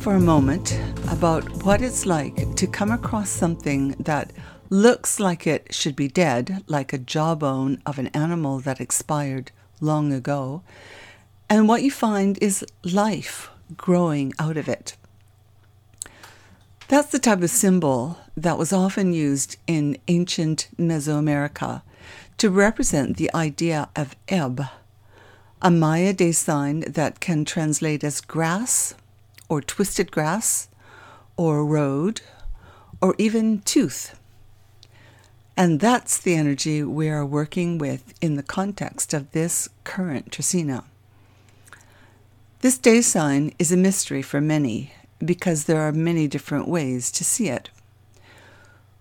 for a moment about what it's like to come across something that looks like it should be dead, like a jawbone of an animal that expired long ago, and what you find is life growing out of it. That's the type of symbol that was often used in ancient Mesoamerica to represent the idea of Eb', a Maya day sign that can translate as grass or twisted grass or road or even tooth. And that's the energy we are working with in the context of this current Trecena. This day sign is a mystery for many because there are many different ways to see it.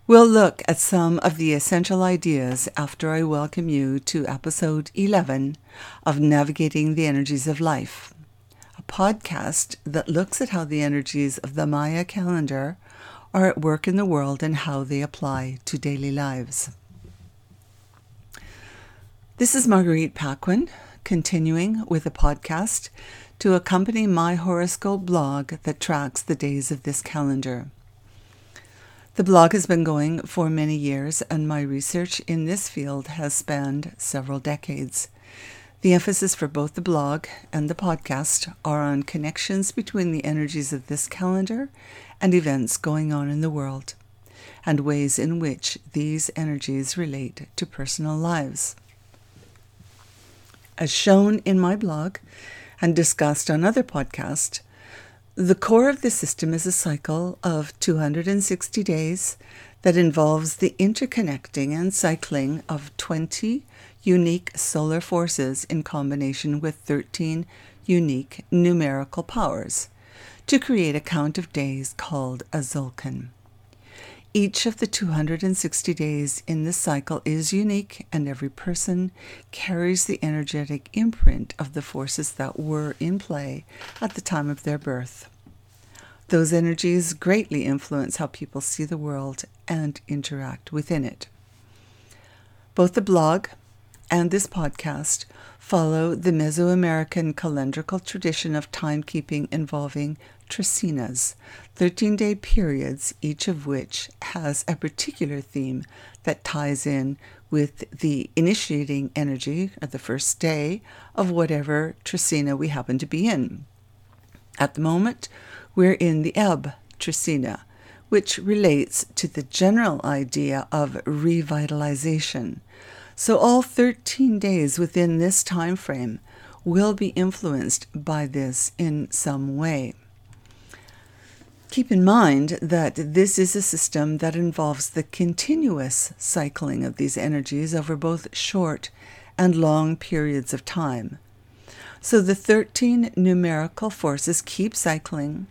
We'll look at some of the essential ideas after I welcome you to episode 11 of Navigating the Energies of Life, podcast that looks at how the energies of the Maya calendar are at work in the world and how they apply to daily lives. This is Marguerite Paquin, continuing with a podcast to accompany my horoscope blog that tracks the days of this calendar. The blog has been going for many years, and my research in this field has spanned several decades. The emphasis for both the blog and the podcast are on connections between the energies of this calendar and events going on in the world, and ways in which these energies relate to personal lives. As shown in my blog, and discussed on other podcasts, the core of the system is a cycle of 260 days that involves the interconnecting and cycling of 20 unique solar forces in combination with 13 unique numerical powers to create a count of days called a Tzolk'in. Each of the 260 days in this cycle is unique, and every person carries the energetic imprint of the forces that were in play at the time of their birth. Those energies greatly influence how people see the world and interact within it. Both the blog and this podcast follow the Mesoamerican calendrical tradition of timekeeping involving trecenas, 13 day periods, each of which has a particular theme that ties in with the initiating energy at the first day of whatever trecena we happen to be in. At the moment, we're in the Eb' trecena, which relates to the general idea of revitalization so all 13 days within this time frame will be influenced by this in some way. Keep in mind that this is a system that involves the continuous cycling of these energies over both short and long periods of time. So the 13 numerical forces keep cycling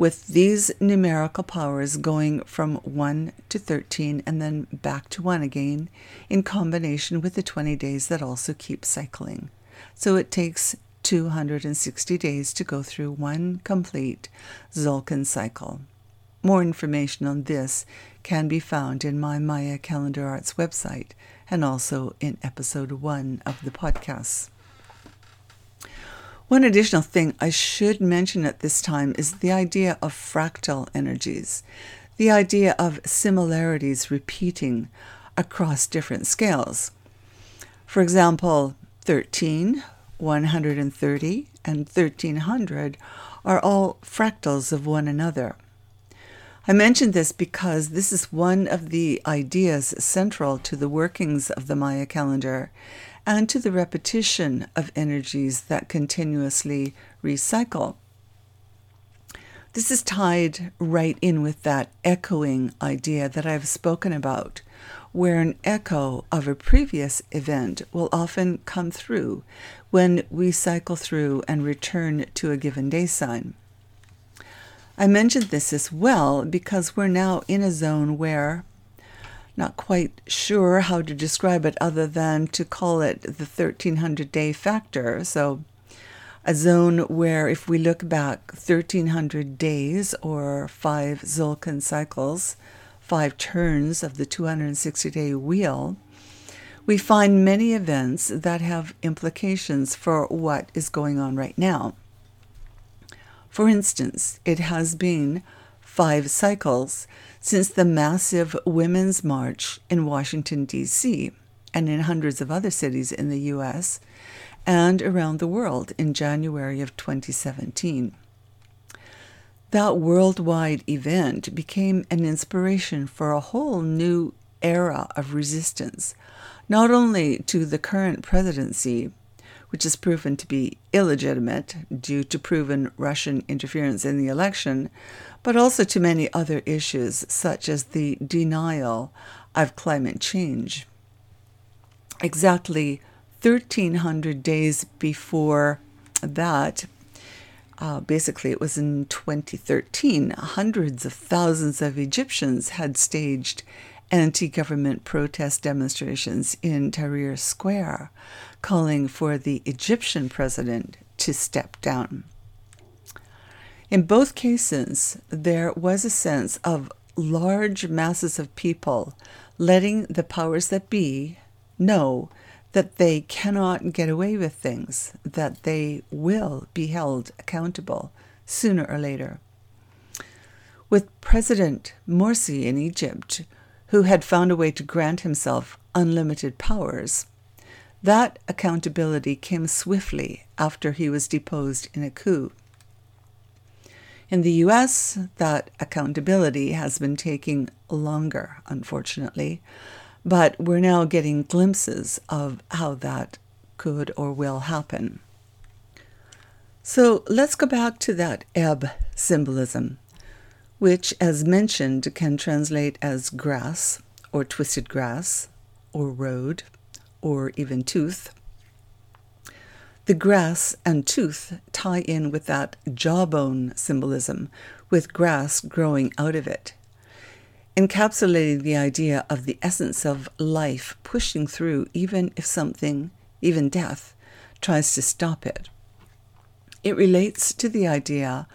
with these numerical powers going from 1 to 13 and then back to 1 again, in combination with the 20 days that also keep cycling. So it takes 260 days to go through one complete Tzolk'in cycle. More information on this can be found in my Maya Calendar Arts website and also in episode 1 of the podcast. One additional thing I should mention at this time is the idea of fractal energies, the idea of similarities repeating across different scales. For example, 13, 130, and 1300 are all fractals of one another. I mention this because this is one of the ideas central to the workings of the Maya calendar and to the repetition of energies that continuously recycle. This is tied right in with that echoing idea that I've spoken about, where an echo of a previous event will often come through when we cycle through and return to a given day sign. I mentioned this as well because we're now in a zone where not quite sure how to describe it other than to call it the 1300 day factor. So, a zone where if we look back 1300 days or five Tzolk'in cycles, five turns of the 260 day wheel, we find many events that have implications for what is going on right now. For instance, it has been five cycles since the massive Women's March in Washington, D.C., and in hundreds of other cities in the U.S. and around the world in January of 2017. That worldwide event became an inspiration for a whole new era of resistance, not only to the current presidency, which is proven to be illegitimate due to proven Russian interference in the election, but also to many other issues, such as the denial of climate change. Exactly 1,300 days before that, uh, basically, it was in 2013, hundreds of thousands of Egyptians had staged anti government protest demonstrations in Tahrir Square, calling for the Egyptian president to step down. In both cases, there was a sense of large masses of people letting the powers that be know that they cannot get away with things, that they will be held accountable sooner or later. With President Morsi in Egypt, who had found a way to grant himself unlimited powers, that accountability came swiftly after he was deposed in a coup. In the US, that accountability has been taking longer, unfortunately, but we're now getting glimpses of how that could or will happen. So let's go back to that Eb' symbolism, which, as mentioned, can translate as grass, or twisted grass, or road, or even tooth. The grass and tooth tie in with that jawbone symbolism, with grass growing out of it, encapsulating the idea of the essence of life pushing through, even if something, even death, tries to stop it. It relates to the idea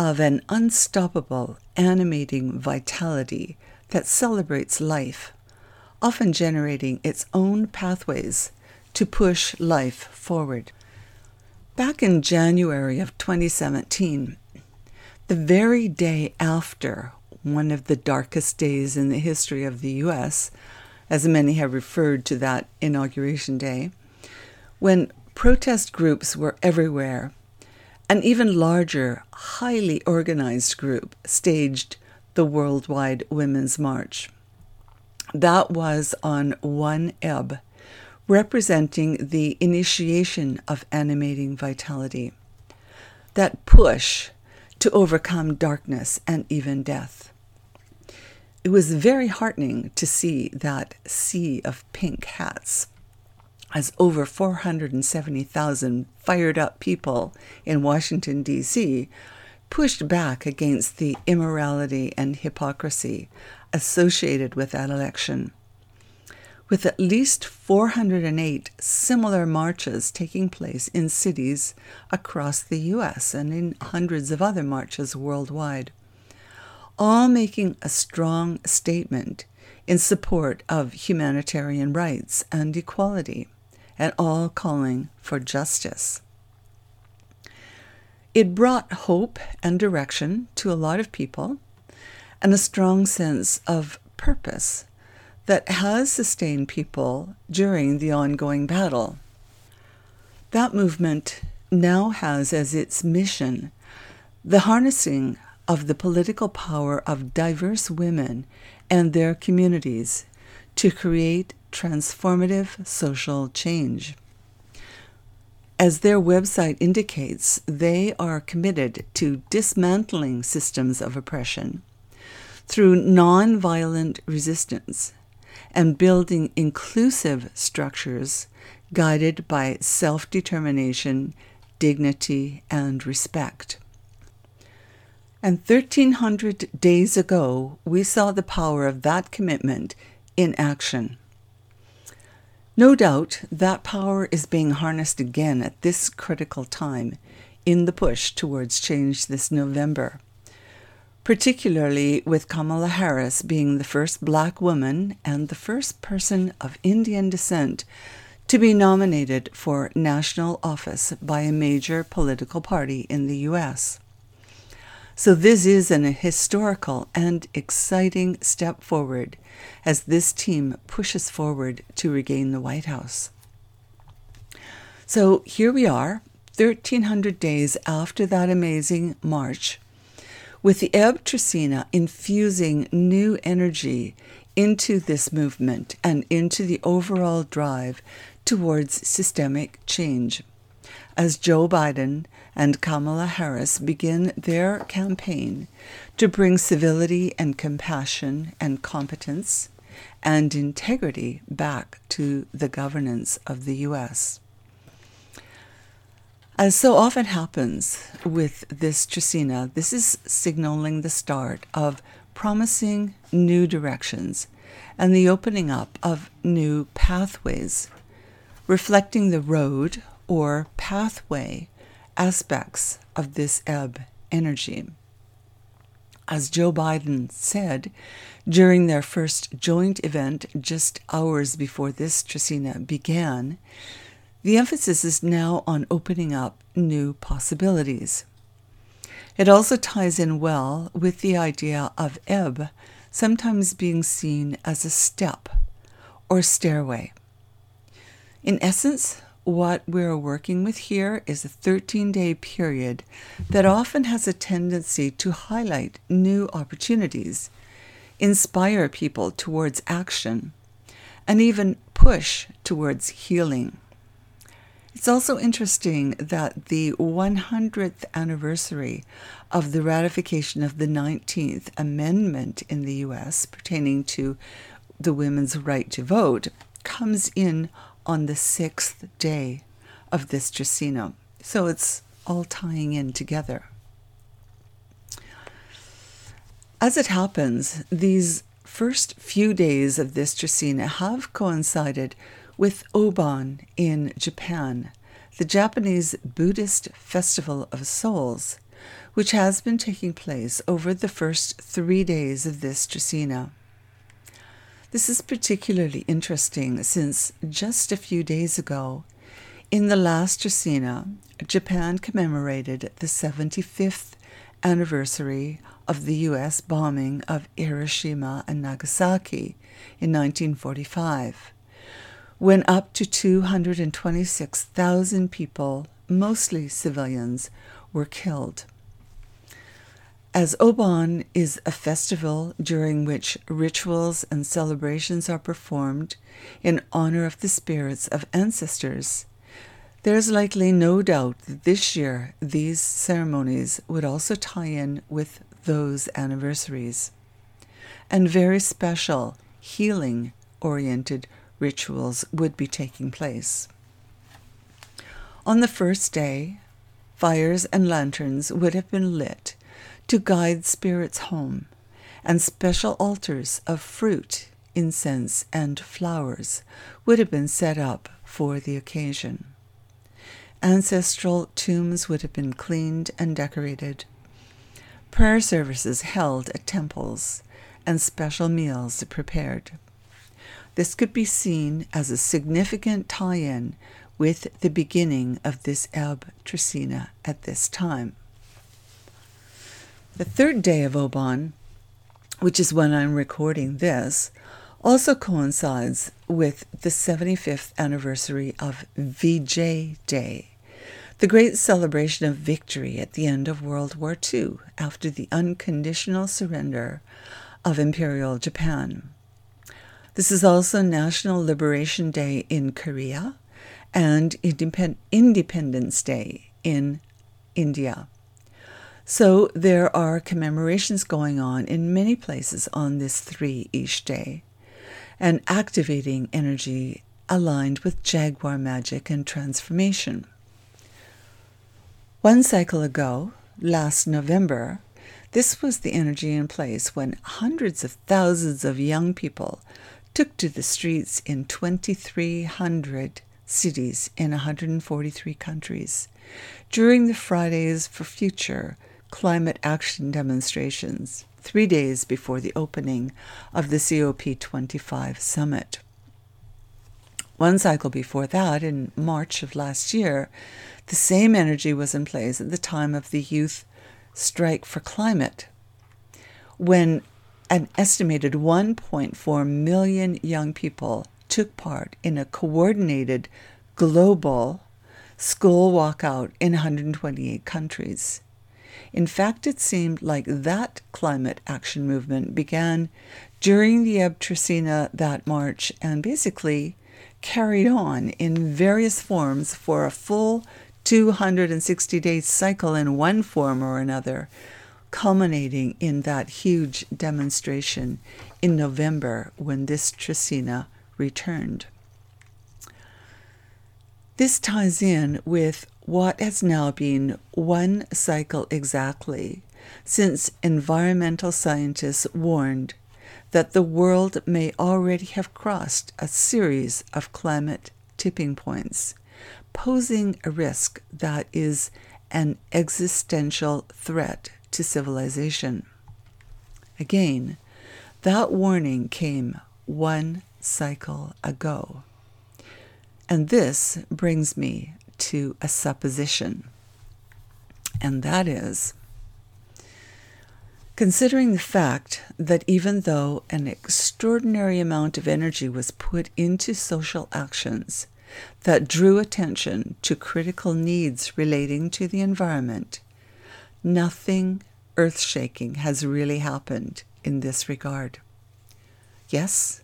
of an unstoppable, animating vitality that celebrates life, often generating its own pathways to push life forward. Back in January of 2017, the very day after one of the darkest days in the history of the U.S., as many have referred to that inauguration day, when protest groups were everywhere. An even larger, highly organized group staged the Worldwide Women's March. That was on one Eb' representing the initiation of animating vitality, that push to overcome darkness and even death. It was very heartening to see that sea of pink hats as over 470,000 fired up people in Washington, D.C. pushed back against the immorality and hypocrisy associated with that election with at least 408 similar marches taking place in cities across the US and in hundreds of other marches worldwide, all making a strong statement in support of humanitarian rights and equality, and all calling for justice. It brought hope and direction to a lot of people and a strong sense of purpose that has sustained people during the ongoing battle. That movement now has as its mission the harnessing of the political power of diverse women and their communities to create transformative social change. As their website indicates, they are committed to dismantling systems of oppression through nonviolent resistance and building inclusive structures guided by self determination, dignity, and respect. And 1300 days ago, we saw the power of that commitment in action. No doubt that power is being harnessed again at this critical time in the push towards change this November particularly with Kamala Harris being the first black woman and the first person of Indian descent to be nominated for national office by a major political party in the U.S. So, this is an historical and exciting step forward as this team pushes forward to regain the White House. So, here we are, 1300 days after that amazing march, with the Eb' Trecena infusing new energy into this movement and into the overall drive towards systemic change. As Joe Biden and Kamala Harris begin their campaign to bring civility and compassion and competence and integrity back to the governance of the U.S. As so often happens with this Trecena, this is signaling the start of promising new directions and the opening up of new pathways, reflecting the road or pathway aspects of this Eb' energy. As Joe Biden said during their first joint event just hours before this Trecena began, the emphasis is now on opening up new possibilities. It also ties in well with the idea of Eb' sometimes being seen as a step or stairway. In essence, what we're working with here is a 13 day period that often has a tendency to highlight new opportunities, inspire people towards action, and even push towards healing. It's also interesting that the 100th anniversary of the ratification of the 19th Amendment in the U.S. pertaining to the women's right to vote comes in on the sixth day of this Trecena. So it's all tying in together. As it happens, these first few days of this Trecena have coincided with Obon in Japan, the Japanese Buddhist Festival of Souls, which has been taking place over the first three days of this Trecena. This is particularly interesting since just a few days ago, in the last Trecena, Japan commemorated the 75th anniversary of the U.S. bombing of Hiroshima and Nagasaki in 1945, when up to 226,000 people, mostly civilians, were killed. As Obon is a festival during which rituals and celebrations are performed in honor of the spirits of ancestors, there is likely no doubt that this year these ceremonies would also tie in with those anniversaries. And very special, healing oriented rituals would be taking place. On the first day, fires and lanterns would have been lit to guide spirits home, and special altars of fruit, incense, and flowers would have been set up for the occasion. Ancestral tombs would have been cleaned and decorated. Prayer services held at temples and special meals prepared. This could be seen as a significant tie in with the beginning of this Eb' Trecena at this time. The third day of Obon, which is when I'm recording this, also coincides with the 75th anniversary of VJ Day, the great celebration of victory at the end of World War II after the unconditional surrender of Imperial Japan. This is also National Liberation Day in Korea and Independence Day in India. So there are commemorations going on in many places on this three Ix day, and activating energy aligned with Jaguar magic and transformation. One cycle ago, last November, this was the energy in place when hundreds of thousands of young people took to the streets in 2,300 cities in 143 countries during the Fridays for Future climate action demonstrations three days before the opening of the COP25 summit. One cycle before that, in March of last year, the same energy was in place at the time of the Youth Strike for Climate, when an estimated 1.4 million young people took part in a coordinated global school walkout in 128 countries. In fact, it seemed like that climate action movement began during the Eb' Trecena that March and basically carried on in various forms for a full 260 day cycle in one form or another, culminating in that huge demonstration in November when this Trecena returned. This ties in with what has now been one cycle exactly since environmental scientists warned that the world may already have crossed a series of climate tipping points, posing a risk that is an existential threat to civilization. Again, that warning came one cycle ago. And this brings me to a supposition, and that is considering the fact that even though an extraordinary amount of energy was put into social actions that drew attention to critical needs relating to the environment, nothing earth shaking has really happened in this regard. Yes,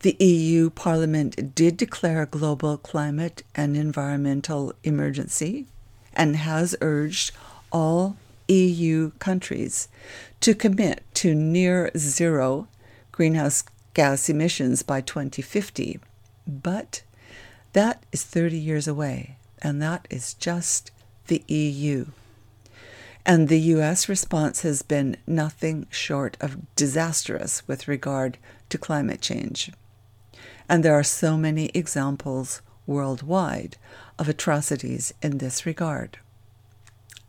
the EU Parliament did declare a global climate and environmental emergency and has urged all EU countries to commit to near zero greenhouse gas emissions by 2050. But that is 30 years away, and that is just the EU. And the US response has been nothing short of disastrous with regard to climate change. And there are so many examples worldwide of atrocities in this regard.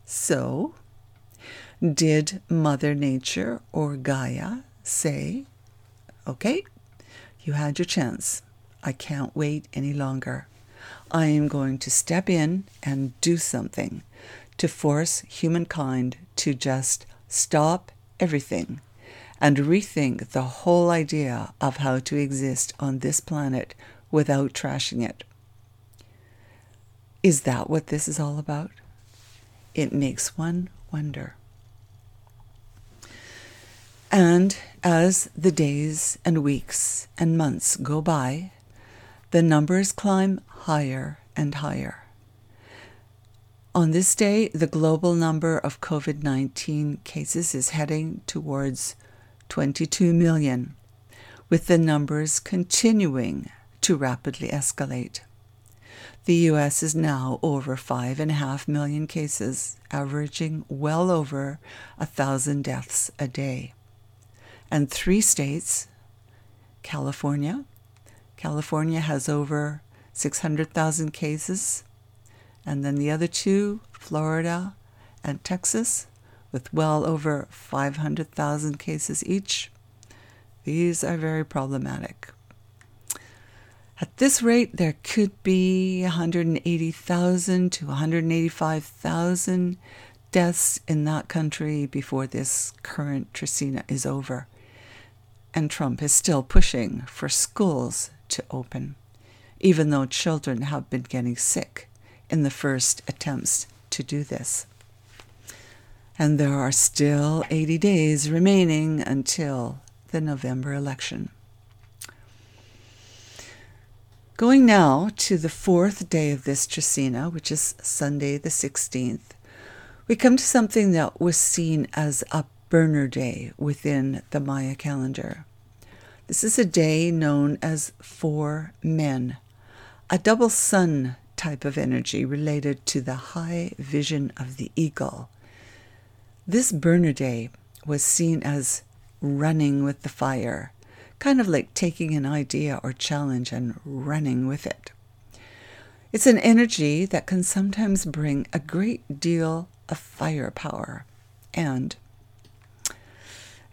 So, did Mother Nature or Gaia say, Okay, you had your chance. I can't wait any longer. I am going to step in and do something to force humankind to just stop everything and rethink the whole idea of how to exist on this planet without trashing it. Is that what this is all about? It makes one wonder. And as the days and weeks and months go by, the numbers climb higher and higher. On this day, the global number of COVID 19 cases is heading towards 22 million, with the numbers continuing to rapidly escalate. The US is now over 5.5 million cases, averaging well over a thousand deaths a day. And three states, California, California has over 600,000 cases, and then the other two, Florida and Texas, with well over 500,000 cases each. These are very problematic. At this rate, there could be 180,000 to 185,000 deaths in that country before this current Trecena is over. And Trump is still pushing for schools to open, even though children have been getting sick in the first attempts to do this and there are still 80 days remaining until the November election. Going now to the fourth day of this Trecena, which is Sunday the 16th, we come to something that was seen as a burner day within the Maya calendar. This is a day known as Four Men, a double sun type of energy related to the high vision of the eagle this burner day was seen as running with the fire, kind of like taking an idea or challenge and running with it. It's an energy that can sometimes bring a great deal of firepower. And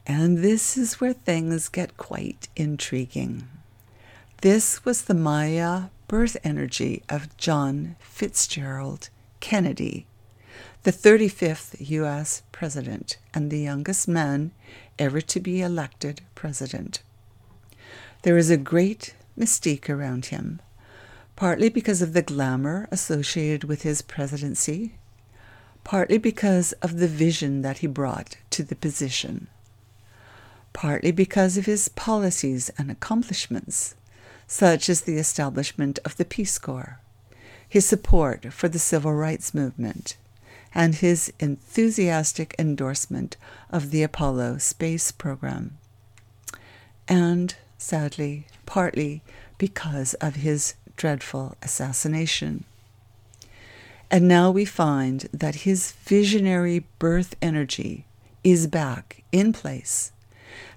and this is where things get quite intriguing. This was the Maya birth energy of John Fitzgerald Kennedy the 35th U.S. President and the youngest man ever to be elected president. There is a great mystique around him, partly because of the glamour associated with his presidency, partly because of the vision that he brought to the position, partly because of his policies and accomplishments, such as the establishment of the Peace Corps, his support for the civil rights movement, and his enthusiastic endorsement of the Apollo space program. And, sadly, partly because of his dreadful assassination. And now we find that his visionary birth energy is back in place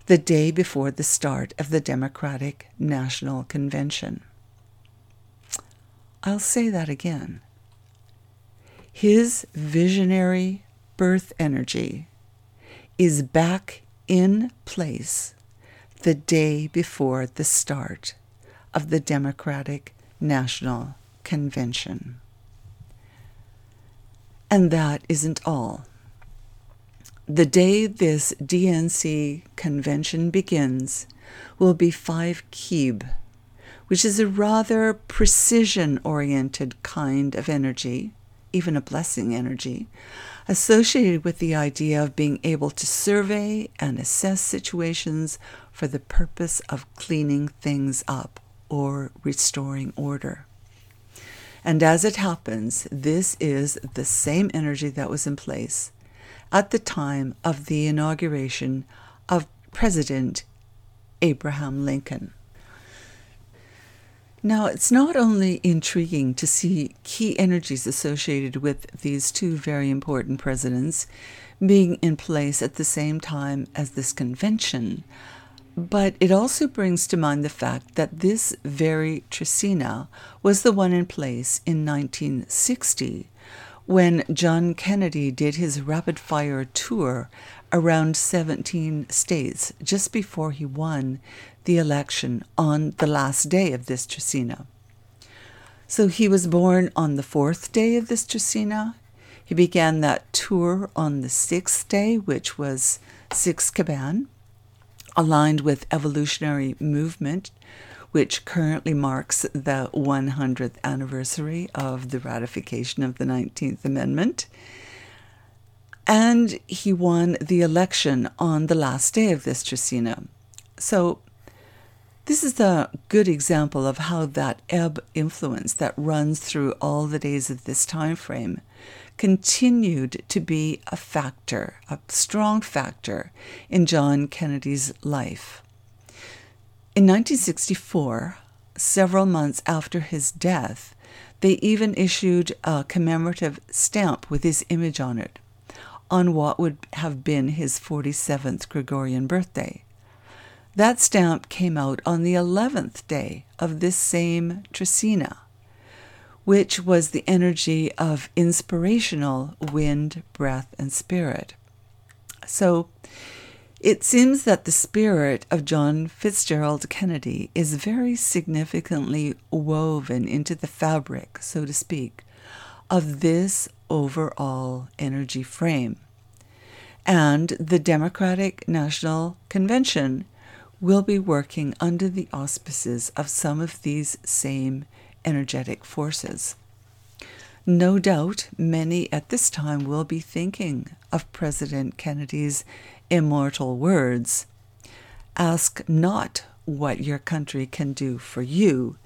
the day before the start of the Democratic National Convention. I'll say that again. His visionary birth energy is back in place the day before the start of the Democratic National Convention. And that isn't all. The day this DNC convention begins will be 5 Kib, which is a rather precision oriented kind of energy, even a blessing energy, associated with the idea of being able to survey and assess situations for the purpose of cleaning things up or restoring order. And as it happens, this is the same energy that was in place at the time of the inauguration of President Abraham Lincoln. Now, it's not only intriguing to see key energies associated with these two very important presidents being in place at the same time as this convention, but it also brings to mind the fact that this very Trecena was the one in place in 1960 when John Kennedy did his rapid fire tour around 17 states just before he won the election on the last day of this Trecena. So he was born on the fourth day of this Trecena. He began that tour on the sixth day, which was Six Caban, aligned with evolutionary movement which currently marks the 100th anniversary of the ratification of the 19th Amendment. And he won the election on the last day of this Trecena. So, this is a good example of how that Eb' influence that runs through all the days of this time frame continued to be a factor, a strong factor in John Kennedy's life. In 1964, several months after his death, they even issued a commemorative stamp with his image on it on what would have been his 47th Gregorian birthday. That stamp came out on the 11th day of this same Trecena, which was the energy of inspirational wind, breath, and spirit. So it seems that the spirit of John Fitzgerald Kennedy is very significantly woven into the fabric, so to speak, of this overall energy frame. And the Democratic National Convention will be working under the auspices of some of these same energetic forces. No doubt many at this time will be thinking of President Kennedy's immortal words Ask not what your country can do for you,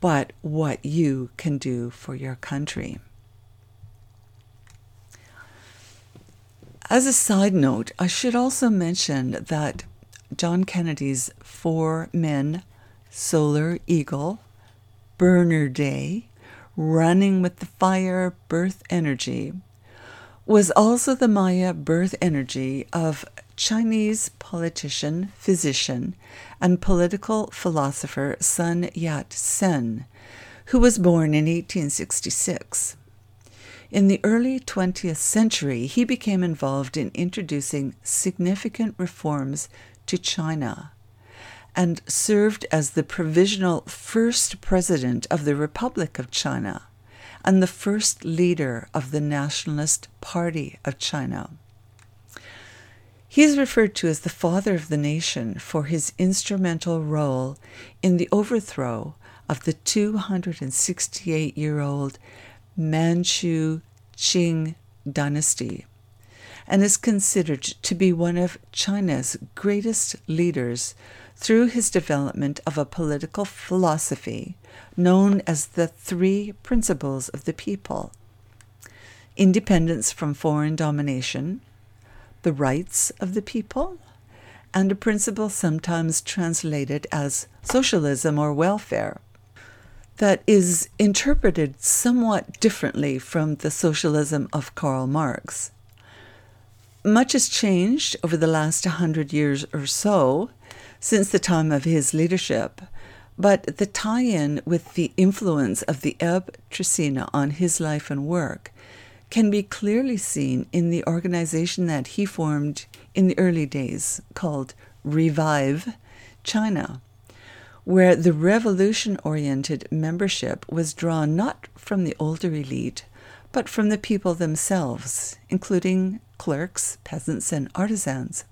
but what you can do for your country. As a side note, I should also mention that John Kennedy's four men, Solar Eagle, Burner Day, Running with the Fire, Birth Energy, was also the Maya birth energy of Chinese politician, physician, and political philosopher Sun Yat sen, who was born in 1866. In the early 20th century, he became involved in introducing significant reforms to China and served as the provisional first president of the Republic of China and the first leader of the Nationalist Party of China. He is referred to as the father of the nation for his instrumental role in the overthrow of the 268 year old Manchu Qing dynasty and is considered to be one of China's greatest leaders through his development of a political philosophy known as the Three Principles of the People. Independence from foreign domination, the rights of the people, and a principle sometimes translated as socialism or welfare that is interpreted somewhat differently from the socialism of Karl Marx. Much has changed over the last hundred years or so since the time of his leadership, but the tie in with the influence of the Eb' Trecena on his life and work can be clearly seen in the organization that he formed in the early days called Revive China, where the revolution oriented membership was drawn not from the older elite, but from the people themselves, including clerks, peasants, and artisans.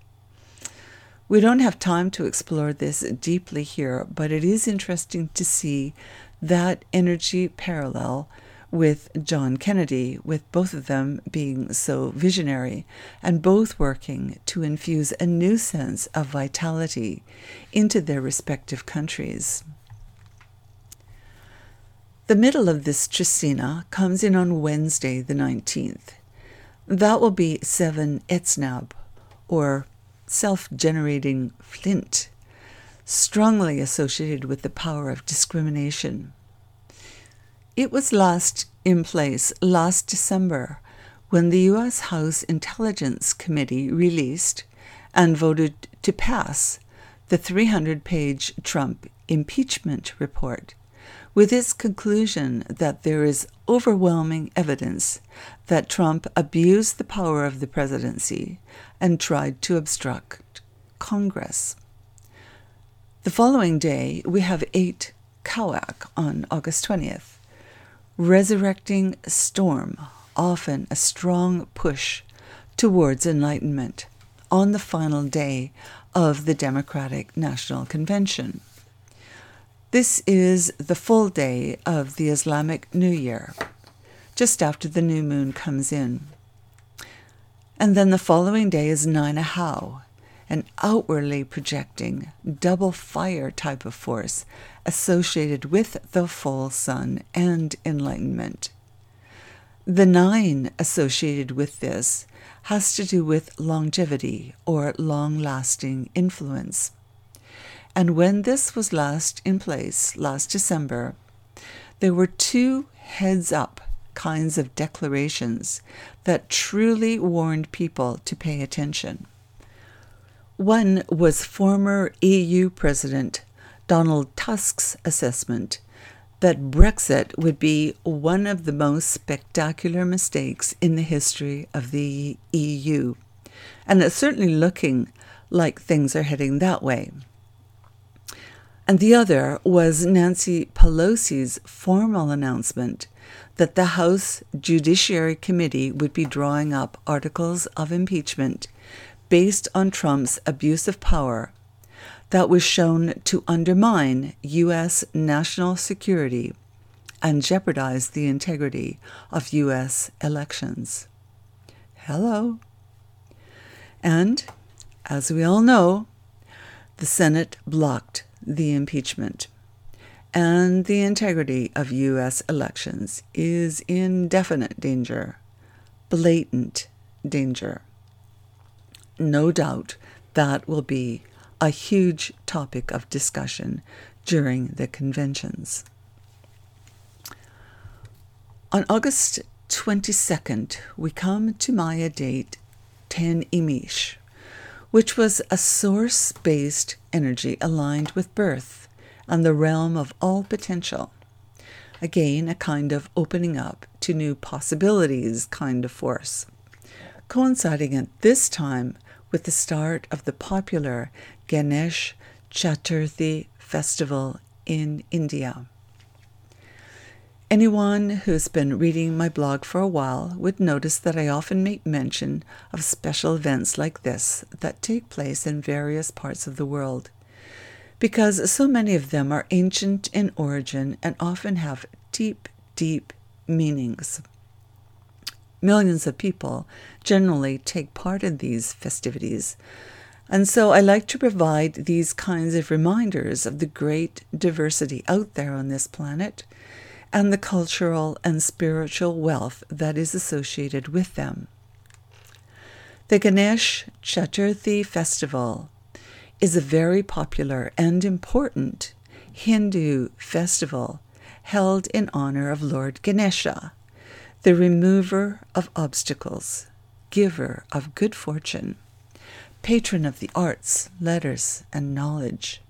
We don't have time to explore this deeply here, but it is interesting to see that energy parallel with John Kennedy, with both of them being so visionary and both working to infuse a new sense of vitality into their respective countries. The middle of this Trecena comes in on Wednesday, the 19th. That will be 7 Etznab, or self generating flint, strongly associated with the power of discrimination. It was last in place last December when the U.S. House Intelligence Committee released and voted to pass the 300 page Trump impeachment report with its conclusion that there is overwhelming evidence that Trump abused the power of the presidency and tried to obstruct Congress. The following day, we have 8 Kawak on August 20th, resurrecting storm, often a strong push towards enlightenment on the final day of the Democratic National Convention. This is the full day of the Islamic New Year, just after the new moon comes in. And then the following day is Nine Hao, an outwardly projecting double fire type of force associated with the full sun and enlightenment. The nine associated with this has to do with longevity or long lasting influence. And when this was last in place, last December, there were two heads up kinds of declarations that truly warned people to pay attention. One was former EU President Donald Tusk's assessment that Brexit would be one of the most spectacular mistakes in the history of the EU. And it's certainly looking like things are heading that way and the other was Nancy Pelosi's formal announcement that the House Judiciary Committee would be drawing up articles of impeachment based on Trump's abuse of power that was shown to undermine U.S. national security and jeopardize the integrity of U.S. elections. Hello. And, as we all know, the Senate blocked the impeachment. And the integrity of U.S. elections is in definite danger, blatant danger. No doubt that will be a huge topic of discussion during the conventions. On August 22nd, we come to Maya date 10 Imix, which was a source based energy aligned with birth and the realm of all potential. Again, a kind of opening up to new possibilities kind of force, coinciding at this time with the start of the popular Ganesh Chaturthi festival in India. Anyone who's been reading my blog for a while would notice that I often make mention of special events like this that take place in various parts of the world, because so many of them are ancient in origin and often have deep, deep meanings. Millions of people generally take part in these festivities, and so I like to provide these kinds of reminders of the great diversity out there on this planet and the cultural and spiritual wealth that is associated with them. The Ganesh Chaturthi festival is a very popular and important Hindu festival held in honor of Lord Ganesha, the remover of obstacles, giver of good fortune, patron of the arts, letters, and knowledge,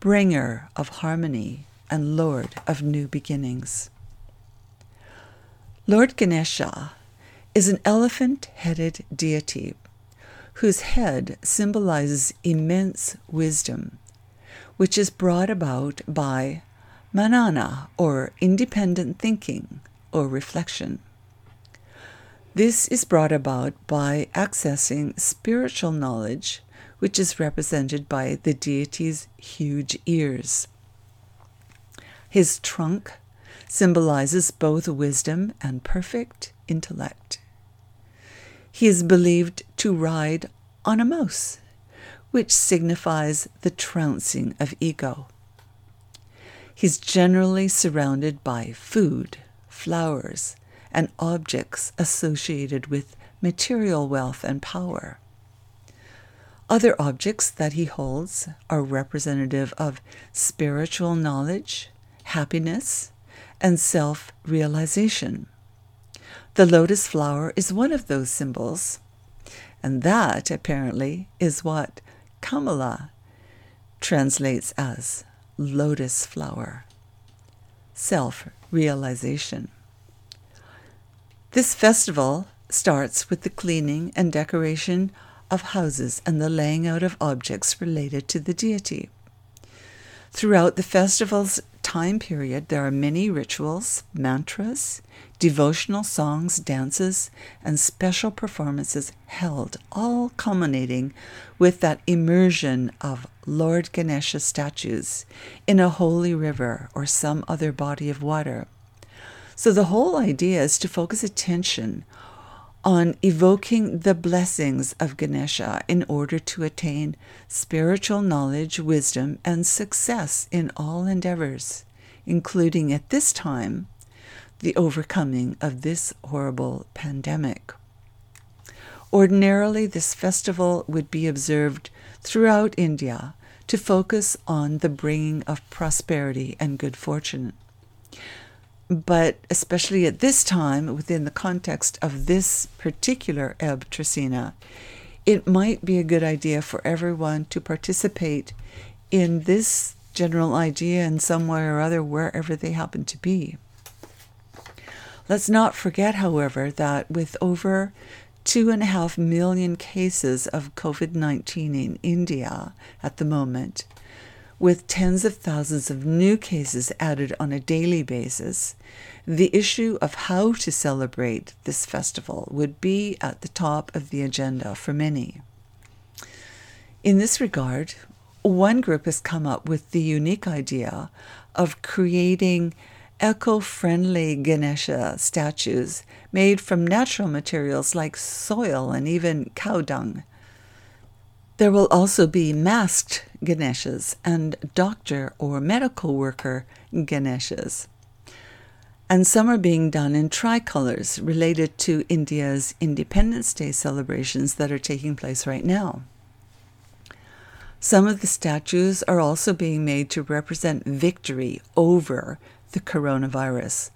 bringer of harmony and Lord of new beginnings. Lord Ganesha is an elephant headed deity whose head symbolizes immense wisdom, which is brought about by manana, or independent thinking or reflection. This is brought about by accessing spiritual knowledge, which is represented by the deity's huge ears. His trunk symbolizes both wisdom and perfect intellect. He is believed to ride on a mouse, which signifies the trouncing of ego. He's generally surrounded by food, flowers, and objects associated with material wealth and power. Other objects that he holds are representative of spiritual knowledge, happiness, and self realization. The lotus flower is one of those symbols, and that apparently is what Kamala translates as lotus flower, self realization. This festival starts with the cleaning and decoration of houses and the laying out of objects related to the deity. Throughout the festival's time period, there are many rituals, mantras, devotional songs, dances, and special performances held, all culminating with that immersion of Lord Ganesha statues in a holy river or some other body of water. So the whole idea is to focus attention on evoking the blessings of Ganesha in order to attain spiritual knowledge, wisdom, and success in all endeavors, including at this time the overcoming of this horrible pandemic. Ordinarily, this festival would be observed throughout India to focus on the bringing of prosperity and good fortune but especially at this time, within the context of this particular Eb' Trecena, it might be a good idea for everyone to participate in this general idea in some way or other, wherever they happen to be. Let's not forget, however, that with over two and a half million cases of COVID 19 in India at the moment, with tens of thousands of new cases added on a daily basis, the issue of how to celebrate this festival would be at the top of the agenda for many. In this regard, one group has come up with the unique idea of creating eco friendly Ganesha statues made from natural materials like soil and even cow dung. There will also be masked Ganeshas and doctor or medical worker Ganeshas. And some are being done in tricolors related to India's Independence Day celebrations that are taking place right now. Some of the statues are also being made to represent victory over the coronavirus.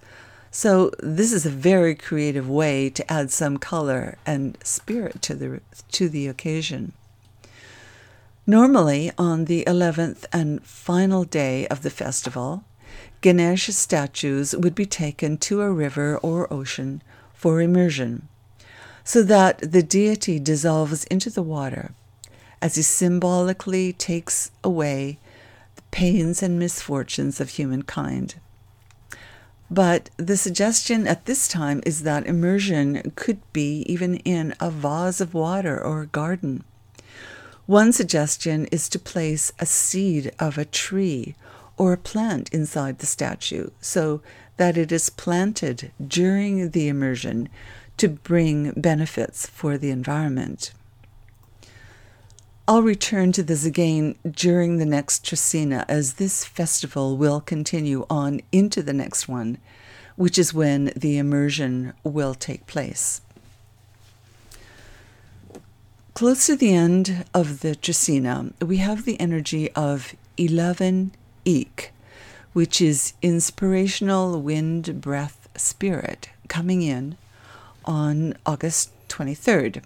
So, this is a very creative way to add some color and spirit to the, to the occasion. Normally, on the 11th and final day of the festival, Ganesh statues would be taken to a river or ocean for immersion, so that the deity dissolves into the water as he symbolically takes away the pains and misfortunes of humankind. But the suggestion at this time is that immersion could be even in a vase of water or a garden. One suggestion is to place a seed of a tree or a plant inside the statue so that it is planted during the immersion to bring benefits for the environment. I'll return to this again during the next Trecena as this festival will continue on into the next one, which is when the immersion will take place. Close to the end of the Trecena, we have the energy of 11 Ik, which is inspirational wind breath spirit coming in on August 23rd.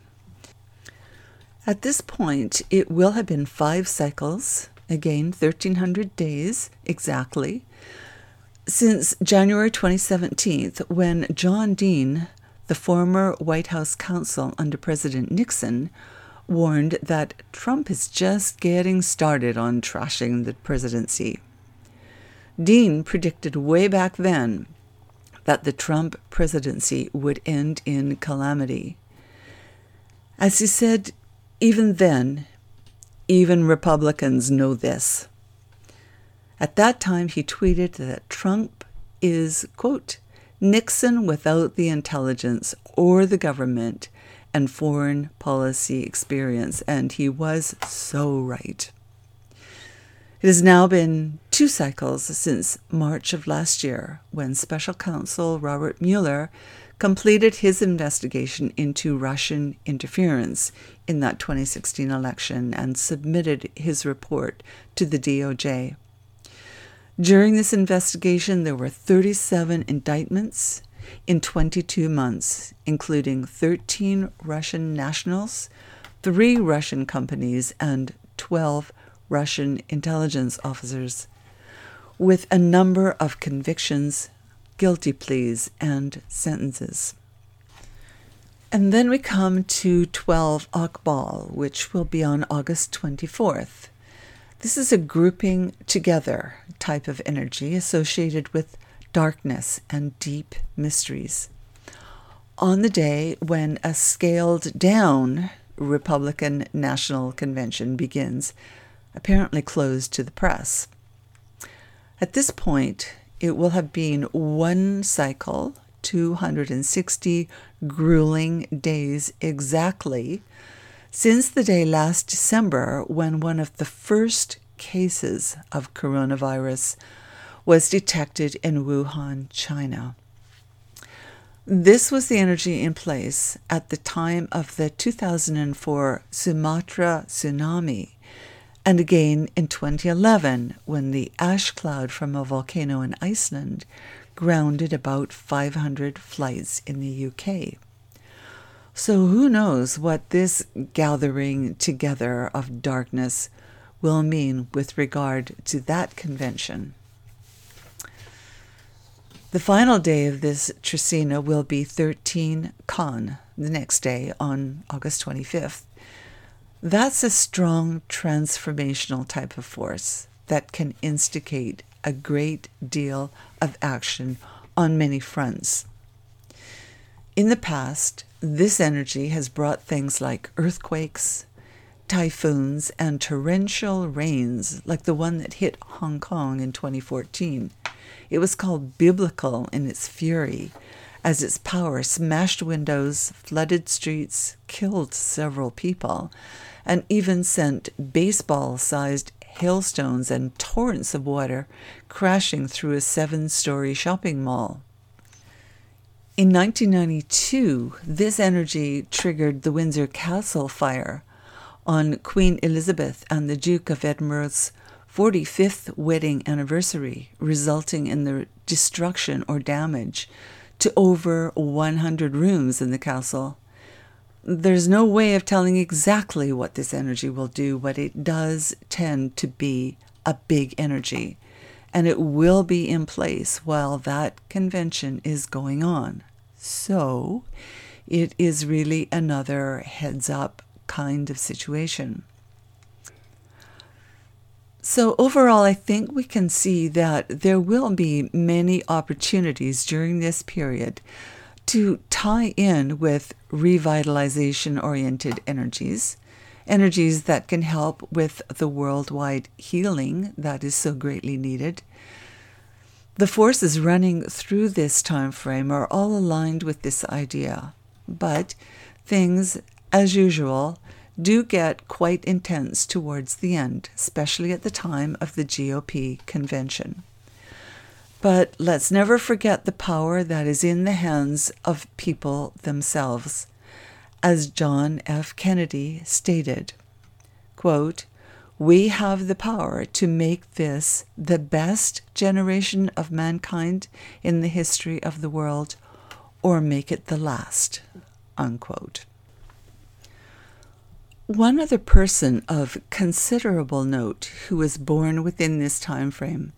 At this point, it will have been five cycles, again 1300 days exactly, since January 2017, when John Dean, the former White House counsel under President Nixon, warned that Trump is just getting started on trashing the presidency. Dean predicted way back then that the Trump presidency would end in calamity. As he said even then, even Republicans know this. At that time, he tweeted that Trump is, quote, Nixon without the intelligence or the government and foreign policy experience, and he was so right. It has now been two cycles since March of last year when Special Counsel Robert Mueller completed his investigation into Russian interference in that 2016 election and submitted his report to the DOJ. During this investigation, there were 37 indictments in 22 months, including 13 Russian nationals, three Russian companies, and 12 Russian intelligence officers, with a number of convictions guilty pleas, and sentences. And then we come to 12 Akbal, which will be on August 24th. This is a grouping together type of energy associated with darkness and deep mysteries. On the day when a scaled down Republican National Convention begins, apparently closed to the press. At this point, it will have been one cycle, 260 grueling days exactly, since the day last December when one of the first cases of coronavirus was detected in Wuhan, China. This was the energy in place at the time of the 2004 Sumatra tsunami and again in 2011 when the ash cloud from a volcano in Iceland grounded about 500 flights in the UK. So who knows what this gathering together of darkness will mean with regard to that convention. The final day of this Trecena will be 13 Kan, the next day on August 25th. That's a strong transformational type of force that can instigate a great deal of action on many fronts. In the past, this energy has brought things like earthquakes, typhoons, and torrential rains like the one that hit Hong Kong in 2014. It was called biblical in its fury, as its power smashed windows, flooded streets, killed several people, and even sent baseball sized hailstones and torrents of water crashing through a seven story shopping mall. In 1992, this energy triggered the Windsor Castle fire on Queen Elizabeth and the Duke of Edinburgh's 45th wedding anniversary, resulting in the destruction or damage to over 100 rooms in the castle there's no way of telling exactly what this energy will do, but it does tend to be a big energy. And it will be in place while that convention is going on. So it is really another heads up kind of situation. So, overall, I think we can see that there will be many opportunities during this period to tie in with revitalization oriented energies, energies that can help with the worldwide healing that is so greatly needed. The forces running through this time frame are all aligned with this idea, but things, as usual, do get quite intense towards the end, especially at the time of the GOP convention. But let's never forget the power that is in the hands of people themselves. As John F. Kennedy stated, quote, we have the power to make this the best generation of mankind in the history of the world or make it the last. Unquote. One other person of considerable note who was born within this time frame,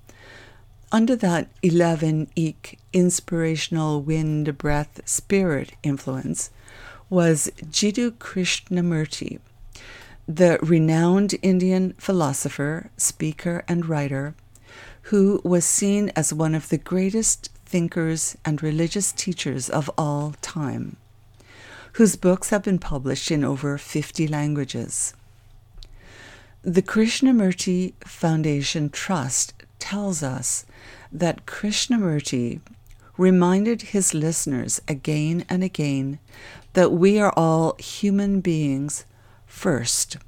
under that 11 Ik inspirational wind, breath, spirit influence, was Jiddu Krishnamurti, the renowned Indian philosopher, speaker, and writer, who was seen as one of the greatest thinkers and religious teachers of all time whose books have been published in over 50 languages. The Krishnamurti Foundation Trust tells us that Krishnamurti reminded his listeners again and again that we are all human beings first,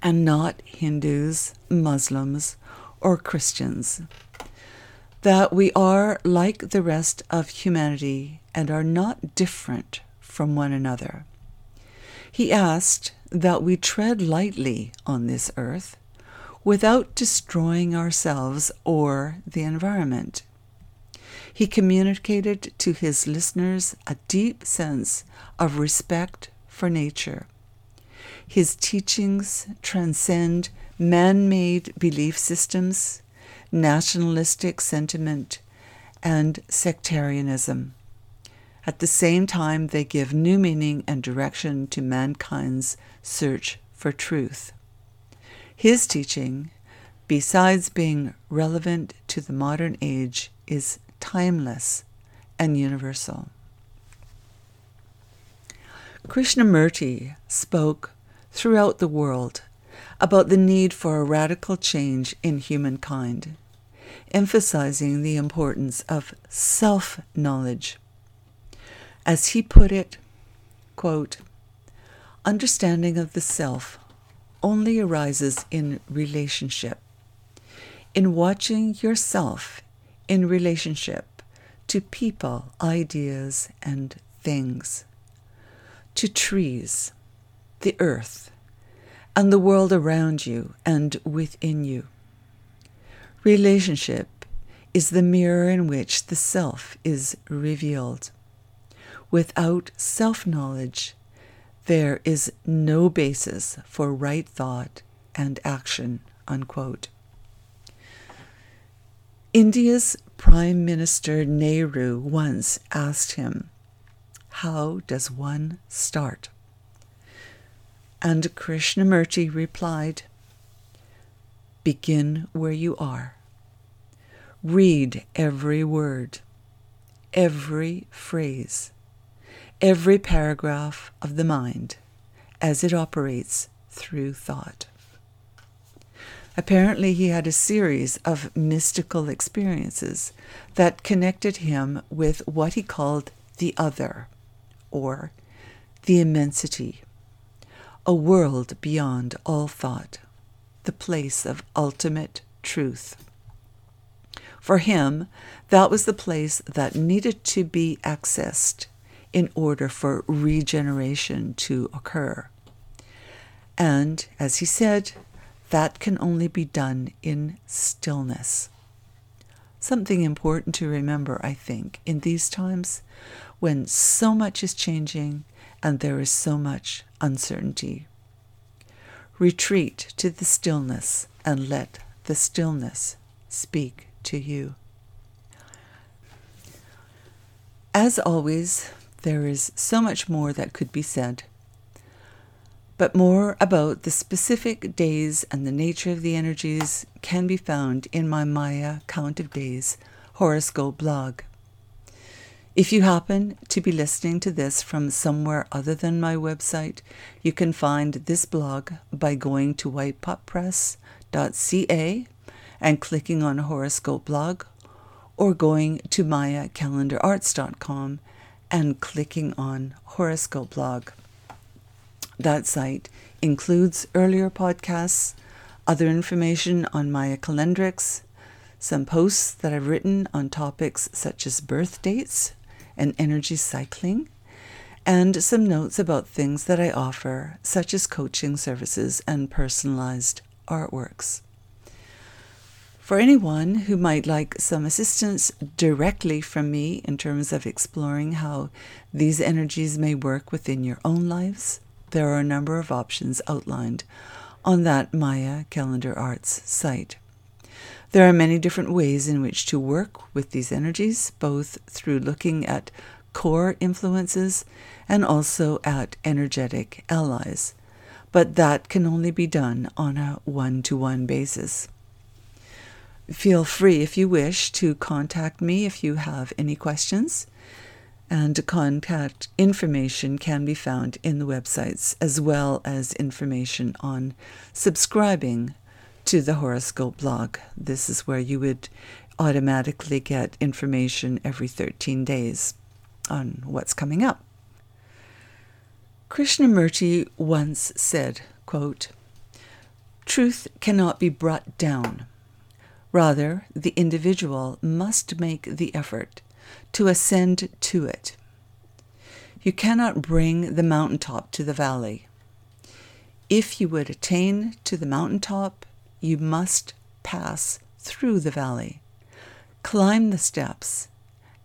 and not Hindus, Muslims, or Christians. That we are like the rest of humanity and are not different from one another. He asked that we tread lightly on this earth without destroying ourselves or the environment. He communicated to his listeners a deep sense of respect for nature. His teachings transcend man made belief systems, nationalistic sentiment, and sectarianism. At the same time, they give new meaning and direction to mankind's search for truth. His teaching, besides being relevant to the modern age, is timeless and universal. Krishnamurti spoke throughout the world about the need for a radical change in humankind, emphasizing the importance of self knowledge as he put it, quote, understanding of the self only arises in relationship. In watching yourself in relationship to people, ideas, and things, to trees, the earth, and the world around you and within you. Relationship is the mirror in which the self is revealed. Without self knowledge, there is no basis for right thought and action. Unquote. India's Prime Minister Nehru once asked him, How does one start? And Krishnamurti replied, Begin where you are. Read every word, every phrase every paragraph of the mind as it operates through thought. Apparently, he had a series of mystical experiences that connected him with what he called the other, or the immensity, a world beyond all thought, the place of ultimate truth. For him, that was the place that needed to be accessed in order for regeneration to occur. And, as he said, that can only be done in stillness. Something important to remember, I think, in these times when so much is changing and there is so much uncertainty. Retreat to the stillness and let the stillness speak to you. As always, there is so much more that could be said. But more about the specific days and the nature of the energies can be found in my Maya Count of Days horoscope blog. If you happen to be listening to this from somewhere other than my website, you can find this blog by going to whitepoppress.ca and clicking on horoscope blog, or going to mayacalendararts.com and clicking on horoscope blog. That site includes earlier podcasts, other information on Maya Calendrics, some posts that I've written on topics such as birth dates and energy cycling, and some notes about things that I offer, such as coaching services and personalized artworks. For anyone who might like some assistance directly from me in terms of exploring how these energies may work within your own lives, there are a number of options outlined on that Maya Calendar Arts site. There are many different ways in which to work with these energies, both through looking at core influences and also at energetic allies, but that can only be done on a one to one basis. Feel free, if you wish, to contact me if you have any questions and contact information can be found in the websites as well as information on subscribing to the horoscope blog. This is where you would automatically get information every 13 days on what's coming up. Krishnamurti once said, quote, Truth cannot be brought down. Rather, the individual must make the effort to ascend to it. You cannot bring the mountaintop to the valley. If you would attain to the mountaintop, you must pass through the valley, climb the steps,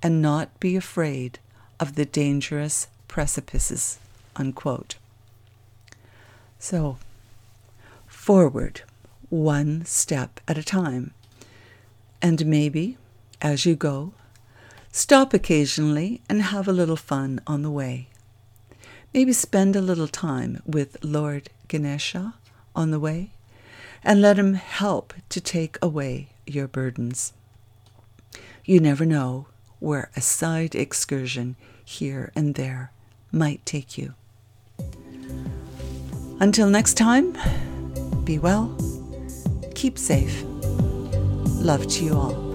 and not be afraid of the dangerous precipices. Unquote. So, forward, one step at a time. And maybe, as you go, Stop occasionally and have a little fun on the way. Maybe spend a little time with Lord Ganesha on the way and let him help to take away your burdens. You never know where a side excursion here and there might take you. Until next time, be well, keep safe. Love to you all.